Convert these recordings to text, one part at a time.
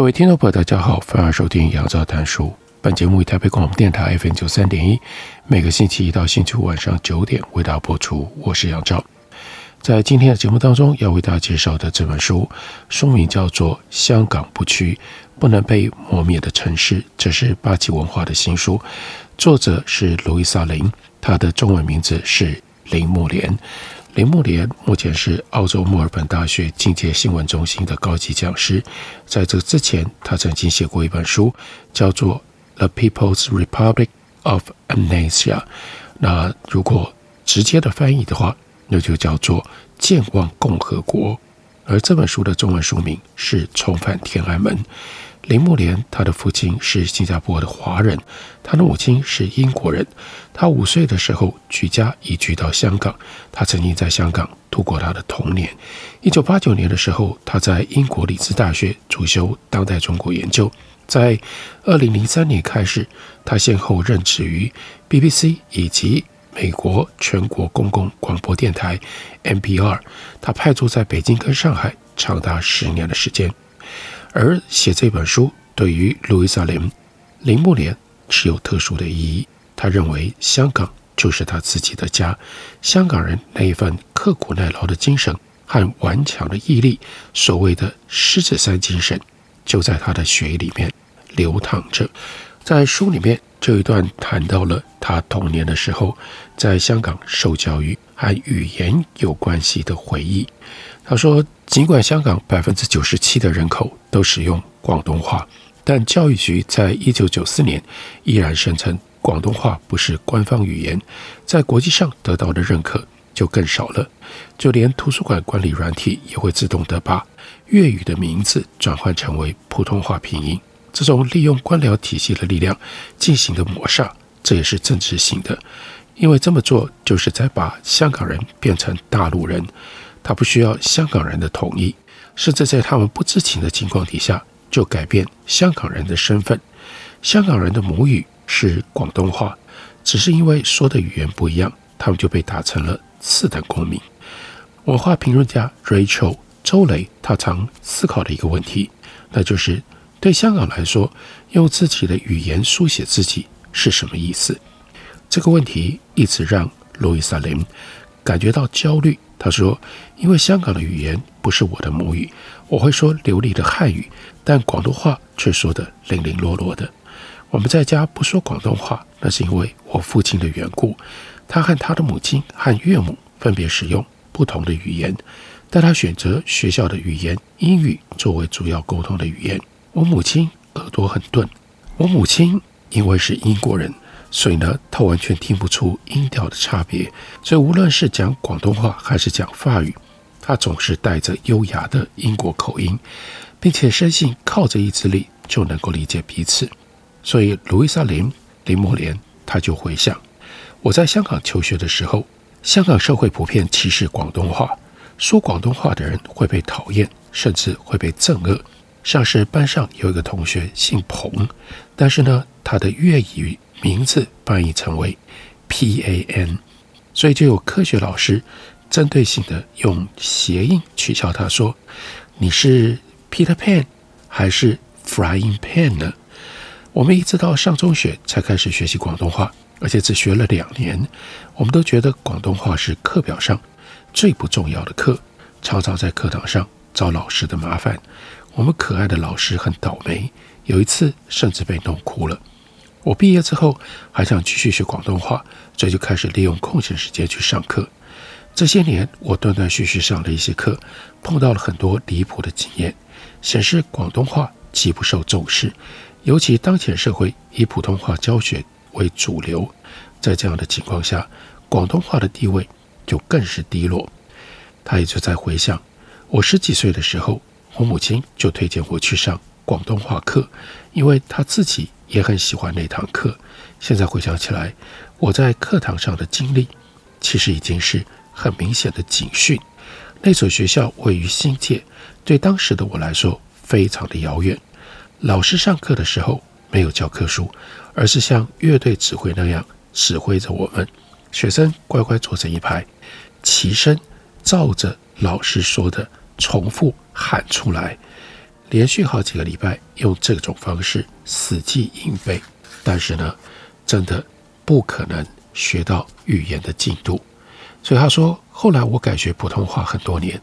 各位听众朋友，大家好，欢迎收听杨照谈书。本节目以台北广播电台 FM 九三点一，每个星期一到星期五晚上九点为大家播出。我是杨照。在今天的节目当中，要为大家介绍的这本书，书名叫做《香港不屈，不能被磨灭的城市》，这是八旗文化的新书，作者是路易萨·林，他的中文名字是林木莲。林木莲目前是澳洲墨尔本大学警界新闻中心的高级讲师。在这之前，他曾经写过一本书，叫做《The People's Republic of Amnesia》。那如果直接的翻译的话，那就叫做《健忘共和国》。而这本书的中文书名是《重返天安门》。林木莲，他的父亲是新加坡的华人，他的母亲是英国人。他五岁的时候举家移居到香港，他曾经在香港度过他的童年。一九八九年的时候，他在英国利兹大学主修当代中国研究。在二零零三年开始，他先后任职于 BBC 以及美国全国公共广播电台 NPR。他派驻在北京跟上海长达十年的时间。而写这本书对于路易莎·林林木莲是有特殊的意义。他认为香港就是他自己的家，香港人那一份刻苦耐劳的精神和顽强的毅力，所谓的狮子山精神，就在他的血液里面流淌着。在书里面这一段谈到了他童年的时候在香港受教育和语言有关系的回忆。他说，尽管香港百分之九十七的人口都使用广东话，但教育局在一九九四年依然声称广东话不是官方语言，在国际上得到的认可就更少了。就连图书馆管理软体也会自动的把粤语的名字转换成为普通话拼音。这种利用官僚体系的力量进行的抹杀，这也是政治性的，因为这么做就是在把香港人变成大陆人。他不需要香港人的同意，甚至在他们不知情的情况底下就改变香港人的身份。香港人的母语是广东话，只是因为说的语言不一样，他们就被打成了次等公民。文化评论家 Rachel 周雷他常思考的一个问题，那就是对香港来说，用自己的语言书写自己是什么意思？这个问题一直让路易莎·林感觉到焦虑。他说：“因为香港的语言不是我的母语，我会说流利的汉语，但广东话却说得零零落落的。我们在家不说广东话，那是因为我父亲的缘故。他和他的母亲和岳母分别使用不同的语言，但他选择学校的语言英语作为主要沟通的语言。我母亲耳朵很钝，我母亲因为是英国人。”所以呢，他完全听不出音调的差别。所以无论是讲广东话还是讲法语，他总是带着优雅的英国口音，并且深信靠着意志力就能够理解彼此。所以，路易莎林林木莲他就回想：我在香港求学的时候，香港社会普遍歧视广东话，说广东话的人会被讨厌，甚至会被憎恶。像是班上有一个同学姓彭，但是呢，他的粤语。名字翻译成为 P A N，所以就有科学老师针对性的用谐音取笑他说：“你是 Peter Pan 还是 Frying Pan 呢？”我们一直到上中学才开始学习广东话，而且只学了两年。我们都觉得广东话是课表上最不重要的课，常常在课堂上找老师的麻烦。我们可爱的老师很倒霉，有一次甚至被弄哭了。我毕业之后还想继续学广东话，所以就开始利用空闲时间去上课。这些年，我断断续续上了一些课，碰到了很多离谱的经验，显示广东话极不受重视。尤其当前社会以普通话教学为主流，在这样的情况下，广东话的地位就更是低落。他也就在回想，我十几岁的时候，我母亲就推荐我去上广东话课，因为他自己也很喜欢那堂课。现在回想起来，我在课堂上的经历，其实已经是很明显的警讯。那所学校位于新界，对当时的我来说非常的遥远。老师上课的时候没有教科书，而是像乐队指挥那样指挥着我们，学生乖乖坐成一排，齐声。照着老师说的重复喊出来，连续好几个礼拜用这种方式死记硬背，但是呢，真的不可能学到语言的进度。所以他说，后来我改学普通话很多年，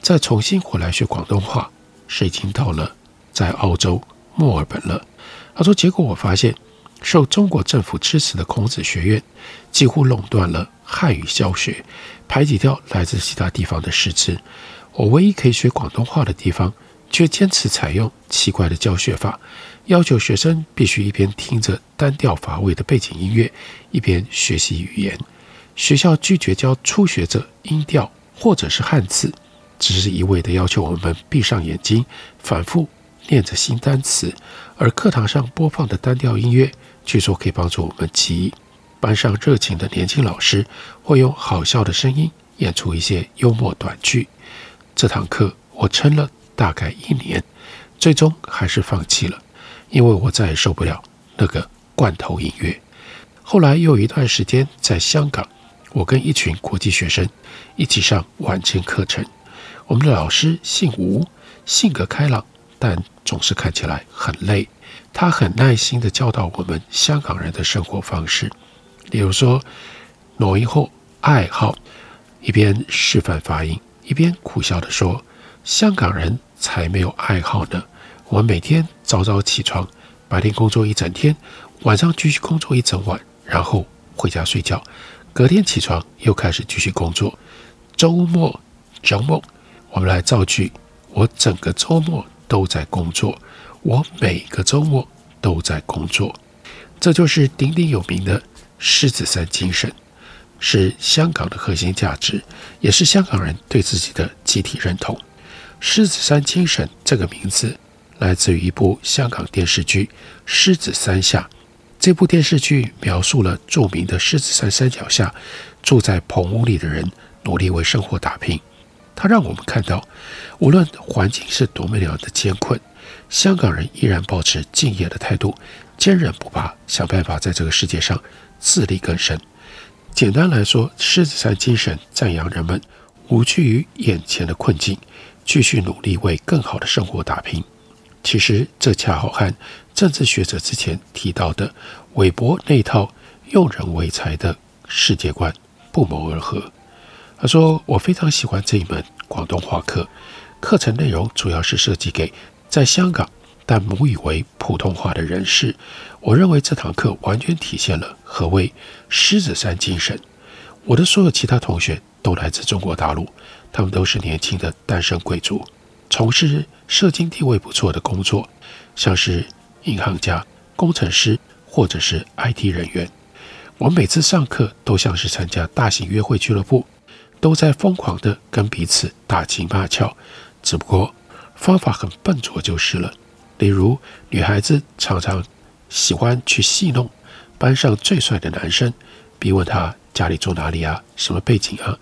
再重新回来学广东话，是已经到了在澳洲墨尔本了。他说，结果我发现，受中国政府支持的孔子学院几乎垄断了汉语教学。排挤掉来自其他地方的师资，我唯一可以学广东话的地方，却坚持采用奇怪的教学法，要求学生必须一边听着单调乏味的背景音乐，一边学习语言。学校拒绝教初学者音调或者是汉字，只是一味地要求我们闭上眼睛，反复念着新单词。而课堂上播放的单调音乐，据说可以帮助我们记忆。班上热情的年轻老师会用好笑的声音演出一些幽默短剧。这堂课我撑了大概一年，最终还是放弃了，因为我再也受不了那个罐头音乐。后来又有一段时间在香港，我跟一群国际学生一起上晚间课程。我们的老师姓吴，性格开朗，但总是看起来很累。他很耐心地教导我们香港人的生活方式。例如说，挪音后爱好，一边示范发音，一边苦笑地说：“香港人才没有爱好呢。我们每天早早起床，白天工作一整天，晚上继续工作一整晚，然后回家睡觉，隔天起床又开始继续工作。周末，周末，我们来造句：我整个周末都在工作，我每个周末都在工作。这就是鼎鼎有名的。”狮子山精神是香港的核心价值，也是香港人对自己的集体认同。狮子山精神这个名字来自于一部香港电视剧《狮子山下》。这部电视剧描述了著名的狮子山山脚下住在棚屋里的人努力为生活打拼。它让我们看到，无论环境是多么样的艰困，香港人依然保持敬业的态度，坚韧不拔，想办法在这个世界上。自力更生。简单来说，狮子山精神赞扬人们无惧于眼前的困境，继续努力为更好的生活打拼。其实，这恰好和政治学者之前提到的韦伯那套用人为才的世界观不谋而合。他说：“我非常喜欢这一门广东话课，课程内容主要是设计给在香港。”但母语为普通话的人士，我认为这堂课完全体现了何谓狮子山精神。我的所有其他同学都来自中国大陆，他们都是年轻的单身贵族，从事社经地位不错的工作，像是银行家、工程师或者是 IT 人员。我每次上课都像是参加大型约会俱乐部，都在疯狂地跟彼此打情骂俏，只不过方法很笨拙就是了。例如，女孩子常常喜欢去戏弄班上最帅的男生，逼问他家里住哪里啊，什么背景啊，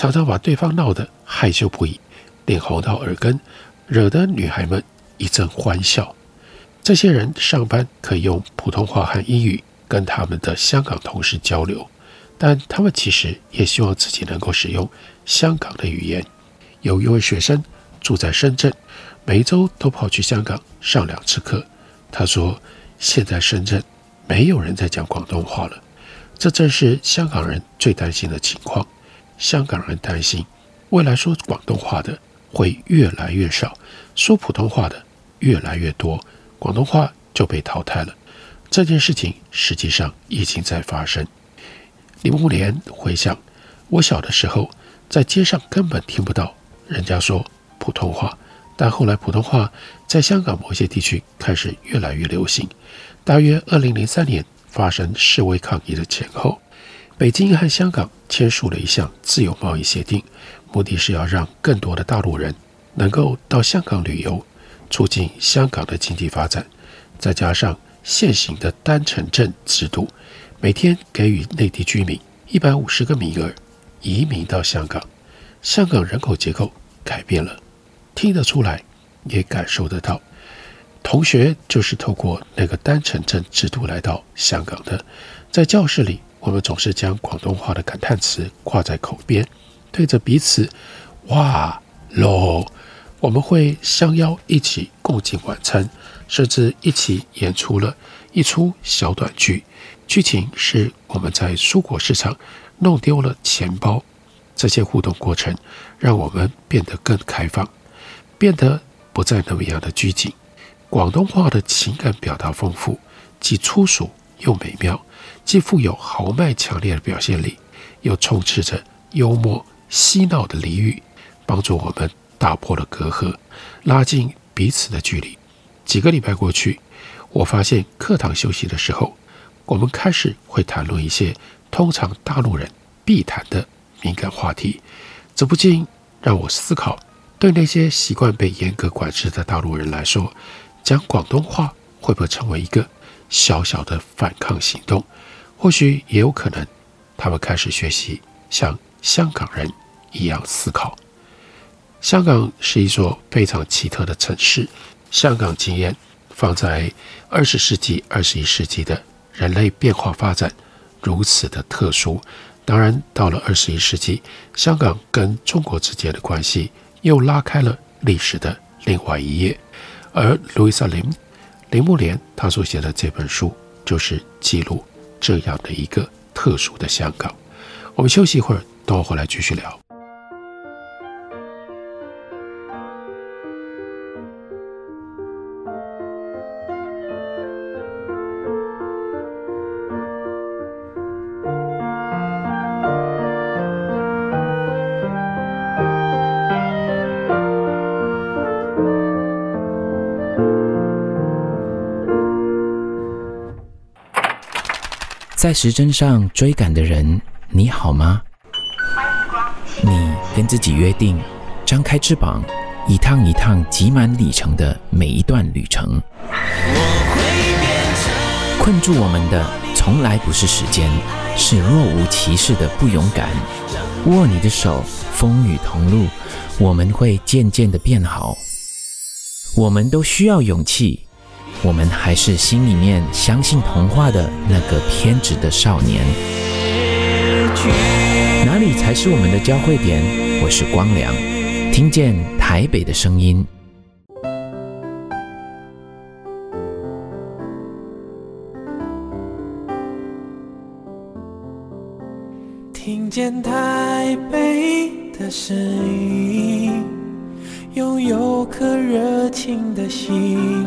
常常把对方闹得害羞不已，脸红到耳根，惹得女孩们一阵欢笑。这些人上班可以用普通话和英语跟他们的香港同事交流，但他们其实也希望自己能够使用香港的语言。有一位学生住在深圳。每周都跑去香港上两次课。他说：“现在深圳没有人在讲广东话了，这正是香港人最担心的情况。香港人担心未来说广东话的会越来越少，说普通话的越来越多，广东话就被淘汰了。这件事情实际上已经在发生。”李慕莲回想：“我小的时候在街上根本听不到人家说普通话。”但后来，普通话在香港某些地区开始越来越流行。大约二零零三年发生示威抗议的前后，北京和香港签署了一项自由贸易协定，目的是要让更多的大陆人能够到香港旅游，促进香港的经济发展。再加上现行的单程证制度，每天给予内地居民一百五十个名额移民到香港，香港人口结构改变了，听得出来，也感受得到。同学就是透过那个单程证制度来到香港的，在教室里，我们总是将广东话的感叹词挂在口边，对着彼此“哇喽”，我们会相邀一起共进晚餐，甚至一起演出了一出小短剧。剧情是我们在蔬果市场弄丢了钱包。这些互动过程让我们变得更开放，变得不再那么样的拘谨。广东话的情感表达丰富，既粗俗又美妙。既富有豪迈强烈的表现力，又充斥着幽默嬉闹的俚语，帮助我们打破了隔阂，拉近彼此的距离。几个礼拜过去，我发现课堂休息的时候，我们开始会谈论一些通常大陆人必谈的敏感话题，这不禁让我思考：对那些习惯被严格管制的大陆人来说，讲广东话会不会成为一个小小的反抗行动？或许也有可能，他们开始学习像香港人一样思考。香港是一座非常奇特的城市。香港经验放在二十世纪、二十一世纪的人类变化发展如此的特殊。当然，到了二十一世纪，香港跟中国之间的关系又拉开了历史的另外一页。而路易莎林林木莲他所写的这本书，就是记录。这样的一个特殊的香港，我们休息一会儿，等我回来继续聊。在时针上追赶的人，你好吗？你跟自己约定，张开翅膀，一趟一趟挤满里程的每一段旅程。困住我们的从来不是时间，是若无其事的不勇敢。握你的手，风雨同路，我们会渐渐的变好。我们都需要勇气。我们还是心里面相信童话的那个偏执的少年。哪里才是我们的交汇点？我是光良，听见台北的声音。听见台北的声音，拥有颗热情的心。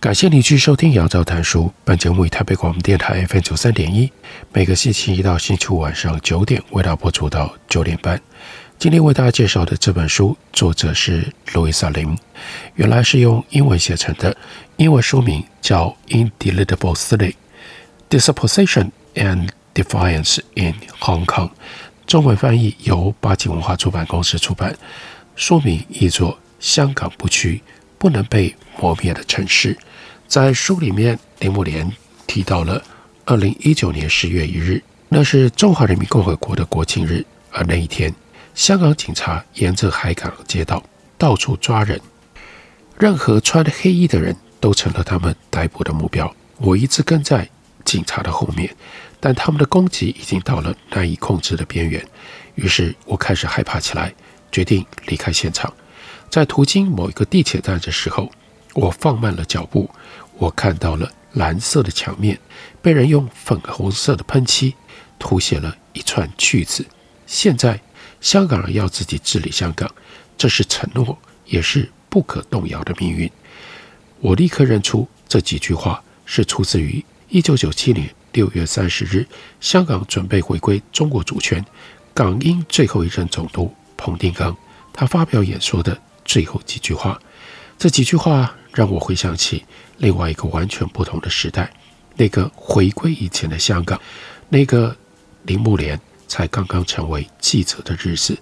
感谢你继续收听《杨照谈书》。本节目以台北广播电台 FM 九三点一，每个星期一到星期五晚上九点为大家播出到九点半。今天为大家介绍的这本书，作者是路易莎林，原来是用英文写成的，英文书名叫《Indelible City: Dispossession and Defiance in Hong Kong》，中文翻译由八旗文化出版公司出版，书名译作《香港不屈，不能被磨灭的城市》。在书里面，林木莲提到了二零一九年十月一日，那是中华人民共和国的国庆日。而那一天，香港警察沿着海港街道到处抓人，任何穿黑衣的人都成了他们逮捕的目标。我一直跟在警察的后面，但他们的攻击已经到了难以控制的边缘。于是我开始害怕起来，决定离开现场。在途经某一个地铁站的时候，我放慢了脚步。我看到了蓝色的墙面被人用粉红色的喷漆涂写了一串句子：“现在香港人要自己治理香港，这是承诺，也是不可动摇的命运。”我立刻认出这几句话是出自于一九九七年六月三十日，香港准备回归中国主权，港英最后一任总督彭定康他发表演说的最后几句话。这几句话让我回想起另外一个完全不同的时代。那个回归以前的香港，那个林木莲才刚刚成为记者的日子。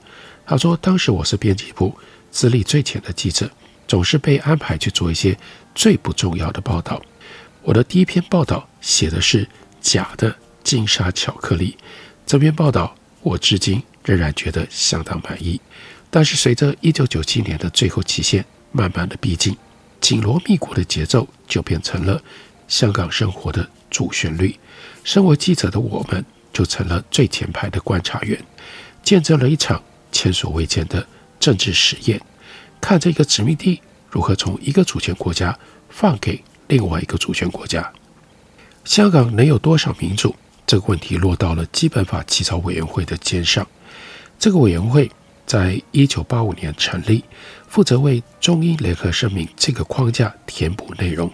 他说：“当时我是编辑部资历最浅的记者，总是被安排去做一些最不重要的报道。我的第一篇报道写的是假的金沙巧克力，这篇报道我至今仍然觉得相当满意。但是随着1997年的最后期限慢慢的逼近，紧锣密鼓的节奏就变成了。”香港生活的主旋律，身为记者的我们就成了最前排的观察员，见证了一场前所未见的政治实验，看着一个殖民地如何从一个主权国家放给另外一个主权国家。香港能有多少民主？这个问题落到了基本法起草委员会的肩上。这个委员会在一九八五年成立，负责为中英联合声明这个框架填补内容。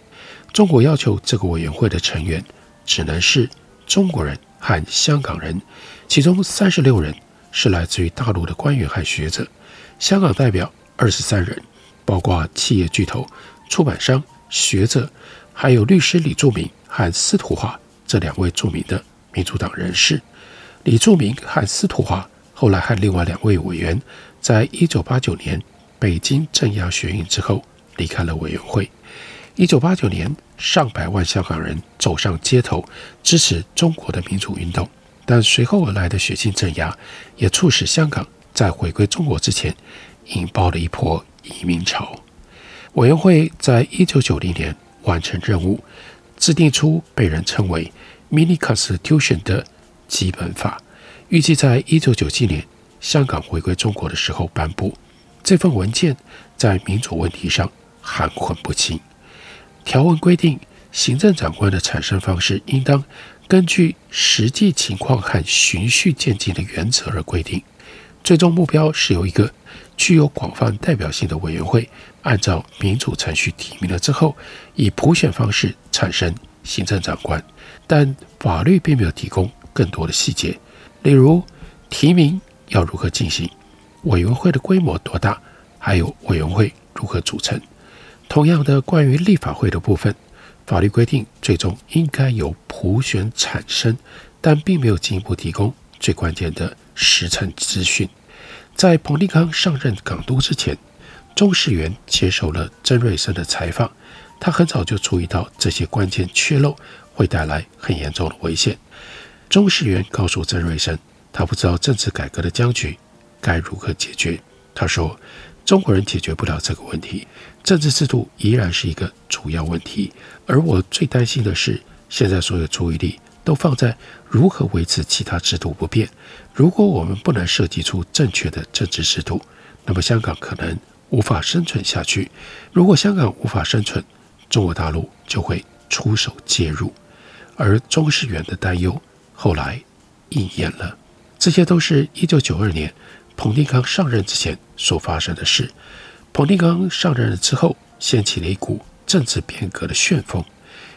中国要求这个委员会的成员只能是中国人和香港人，其中三十六人是来自于大陆的官员和学者，香港代表二十三人，包括企业巨头、出版商、学者，还有律师李柱铭和司徒华这两位著名的民主党人士。李柱铭和司徒华后来和另外两位委员，在一九八九年北京镇压学运之后离开了委员会。一九八九年，上百万香港人走上街头支持中国的民主运动，但随后而来的血腥镇压也促使香港在回归中国之前引爆了一波移民潮。委员会在一九九零年完成任务，制定出被人称为 “Mini Constitution” 的基本法，预计在一九九七年香港回归中国的时候颁布。这份文件在民主问题上含混不清。条文规定，行政长官的产生方式应当根据实际情况和循序渐进的原则而规定。最终目标是由一个具有广泛代表性的委员会，按照民主程序提名了之后，以普选方式产生行政长官。但法律并没有提供更多的细节，例如提名要如何进行，委员会的规模多大，还有委员会如何组成。同样的，关于立法会的部分，法律规定最终应该由普选产生，但并没有进一步提供最关键的时辰资讯。在彭定康上任港督之前，钟士元接受了曾瑞生的采访，他很早就注意到这些关键缺漏会带来很严重的危险。钟士元告诉曾瑞生，他不知道政治改革的僵局该如何解决。他说。中国人解决不了这个问题，政治制度依然是一个主要问题。而我最担心的是，现在所有注意力都放在如何维持其他制度不变。如果我们不能设计出正确的政治制度，那么香港可能无法生存下去。如果香港无法生存，中国大陆就会出手介入。而钟士元的担忧后来应验了。这些都是一九九二年。彭定康上任之前所发生的事，彭定康上任了之后，掀起了一股政治变革的旋风。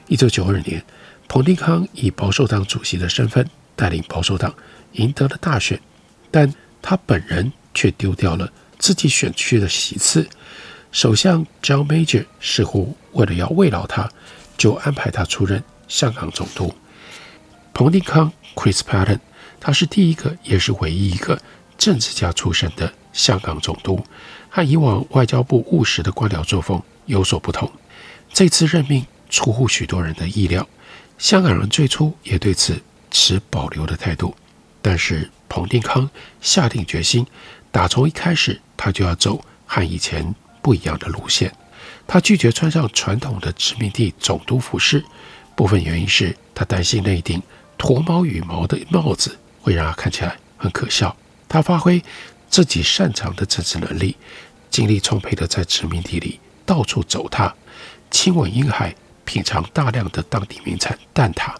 一九九二年，彭定康以保守党主席的身份带领保守党赢得了大选，但他本人却丢掉了自己选区的席次。首相 John Major 似乎为了要慰劳他，就安排他出任香港总督。彭定康 Chris Patten，他是第一个也是唯一一个。政治家出身的香港总督，和以往外交部务实的官僚作风有所不同。这次任命出乎许多人的意料，香港人最初也对此持保留的态度。但是彭定康下定决心，打从一开始他就要走和以前不一样的路线。他拒绝穿上传统的殖民地总督服饰，部分原因是他担心那顶驼毛羽毛的帽子会让他看起来很可笑。他发挥自己擅长的政治能力，精力充沛地在殖民地里到处走踏，亲吻婴孩，品尝大量的当地名产蛋挞。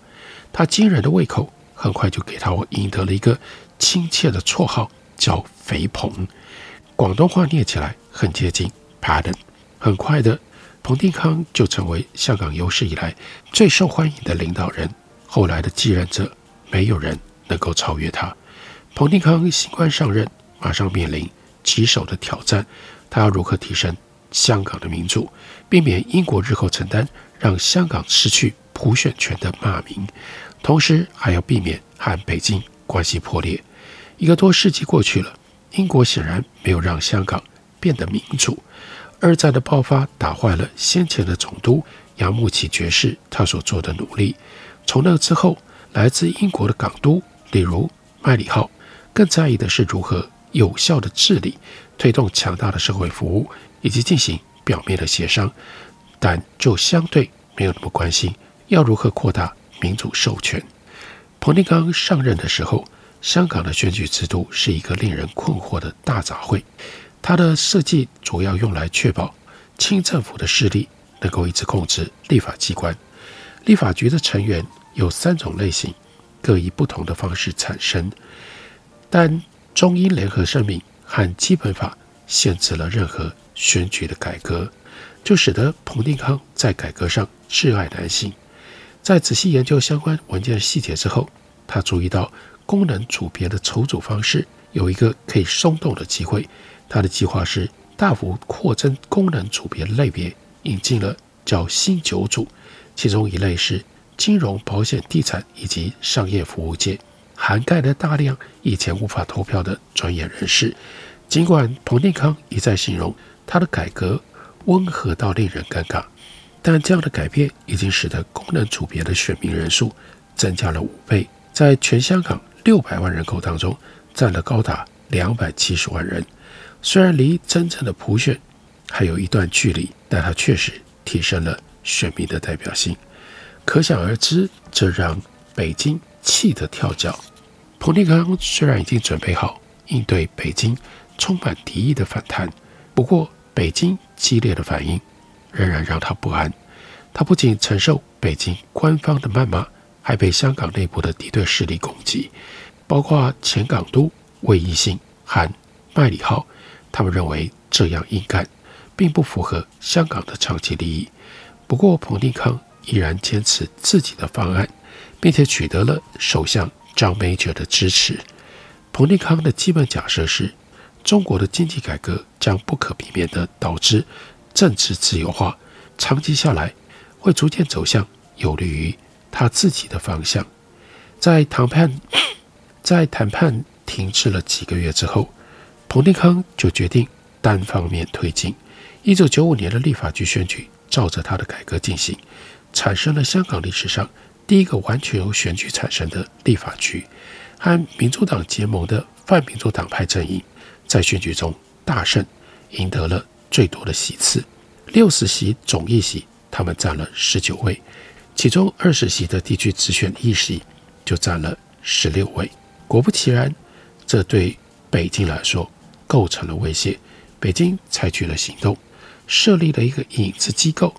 他惊人的胃口很快就给他赢得了一个亲切的绰号，叫“肥鹏”。广东话念起来很接近 “Pardon”。很快的，彭定康就成为香港有史以来最受欢迎的领导人。后来的继任者，没有人能够超越他。彭定康新官上任，马上面临棘手的挑战：他要如何提升香港的民主，避免英国日后承担让香港失去普选权的骂名，同时还要避免和北京关系破裂。一个多世纪过去了，英国显然没有让香港变得民主。二战的爆发打坏了先前的总督杨慕琦爵士他所做的努力。从那之后，来自英国的港督，例如麦理浩，更在意的是如何有效的治理、推动强大的社会服务以及进行表面的协商，但就相对没有那么关心要如何扩大民主授权。彭定康上任的时候，香港的选举制度是一个令人困惑的大杂烩，它的设计主要用来确保清政府的势力能够一直控制立法机关。立法局的成员有三种类型，各以不同的方式产生。但中英联合声明和基本法限制了任何选举的改革，就使得彭定康在改革上窒碍难行。在仔细研究相关文件细节之后，他注意到功能组别的筹组方式有一个可以松动的机会。他的计划是大幅扩增功能组别类别，引进了叫新九组。其中一类是金融、保险、地产以及商业服务界，涵盖了大量以前无法投票的专业人士。尽管彭定康一再形容他的改革温和到令人尴尬，但这样的改变已经使得功能组别的选民人数增加了五倍，在全香港六百万人口当中占了高达两百七十万人。虽然离真正的普选还有一段距离，但它确实提升了。选民的代表性，可想而知，这让北京气得跳脚。彭定康虽然已经准备好应对北京充满敌意的反弹，不过北京激烈的反应仍然让他不安。他不仅承受北京官方的谩骂，还被香港内部的敌对势力攻击，包括前港督魏一信和麦理浩。他们认为这样硬干并不符合香港的长期利益。不过，彭定康依然坚持自己的方案，并且取得了首相张眉爵的支持。彭定康的基本假设是，中国的经济改革将不可避免地导致政治自由化，长期下来会逐渐走向有利于他自己的方向。在谈判在谈判停滞了几个月之后，彭定康就决定单方面推进。一九九五年的立法局选举。照着他的改革进行，产生了香港历史上第一个完全由选举产生的立法局。和民主党结盟的泛民主党派阵营在选举中大胜，赢得了最多的席次，六十席总议席，他们占了十九位，其中二十席的地区直选议席就占了十六位。果不其然，这对北京来说构成了威胁，北京采取了行动。设立了一个影子机构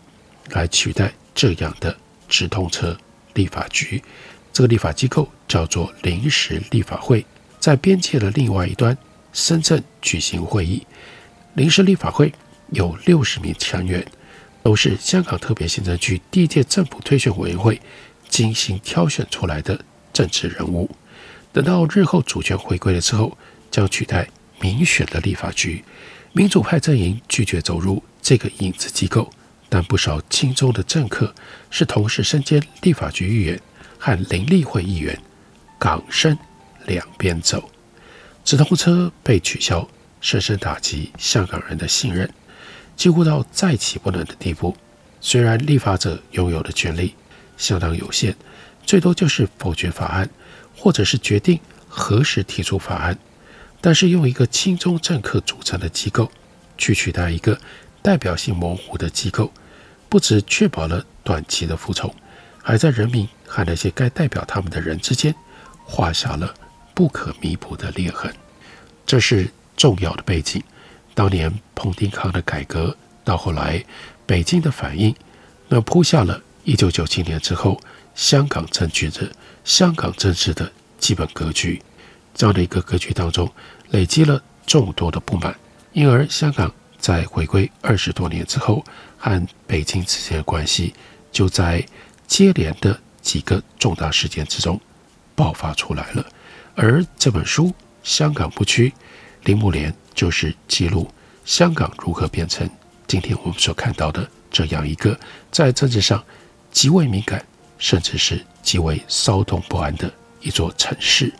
来取代这样的直通车立法局。这个立法机构叫做临时立法会，在边界的另外一端，深圳举行会议。临时立法会有六十名成员，都是香港特别行政区第一届政府推选委员会精心挑选出来的政治人物。等到日后主权回归了之后，将取代民选的立法局。民主派阵营拒绝走入。这个影子机构，但不少亲中的政客是同时身兼立法局议员和林立会议员，港深两边走，直通车被取消，深深打击香港人的信任，几乎到再起不能的地步。虽然立法者拥有的权力相当有限，最多就是否决法案，或者是决定何时提出法案，但是用一个亲中政客组成的机构去取代一个。代表性模糊的机构，不只确保了短期的服从，还在人民和那些该代表他们的人之间画下了不可弥补的裂痕。这是重要的背景。当年彭定康的改革，到后来北京的反应，那铺下了一九九七年之后，香港政局的香港政治的基本格局，这样的一个格局当中，累积了众多的不满，因而香港在回归二十多年之后，和北京之间的关系就在接连的几个重大事件之中爆发出来了。而这本书《香港不屈》，铃木莲就是记录香港如何变成今天我们所看到的这样一个在政治上极为敏感，甚至是极为骚动不安的一座城市。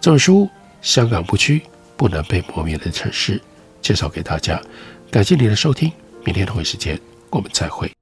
这本书《香港不屈》，不能被磨灭的城市，介绍给大家。感谢您的收听，明天同一时间我们再会。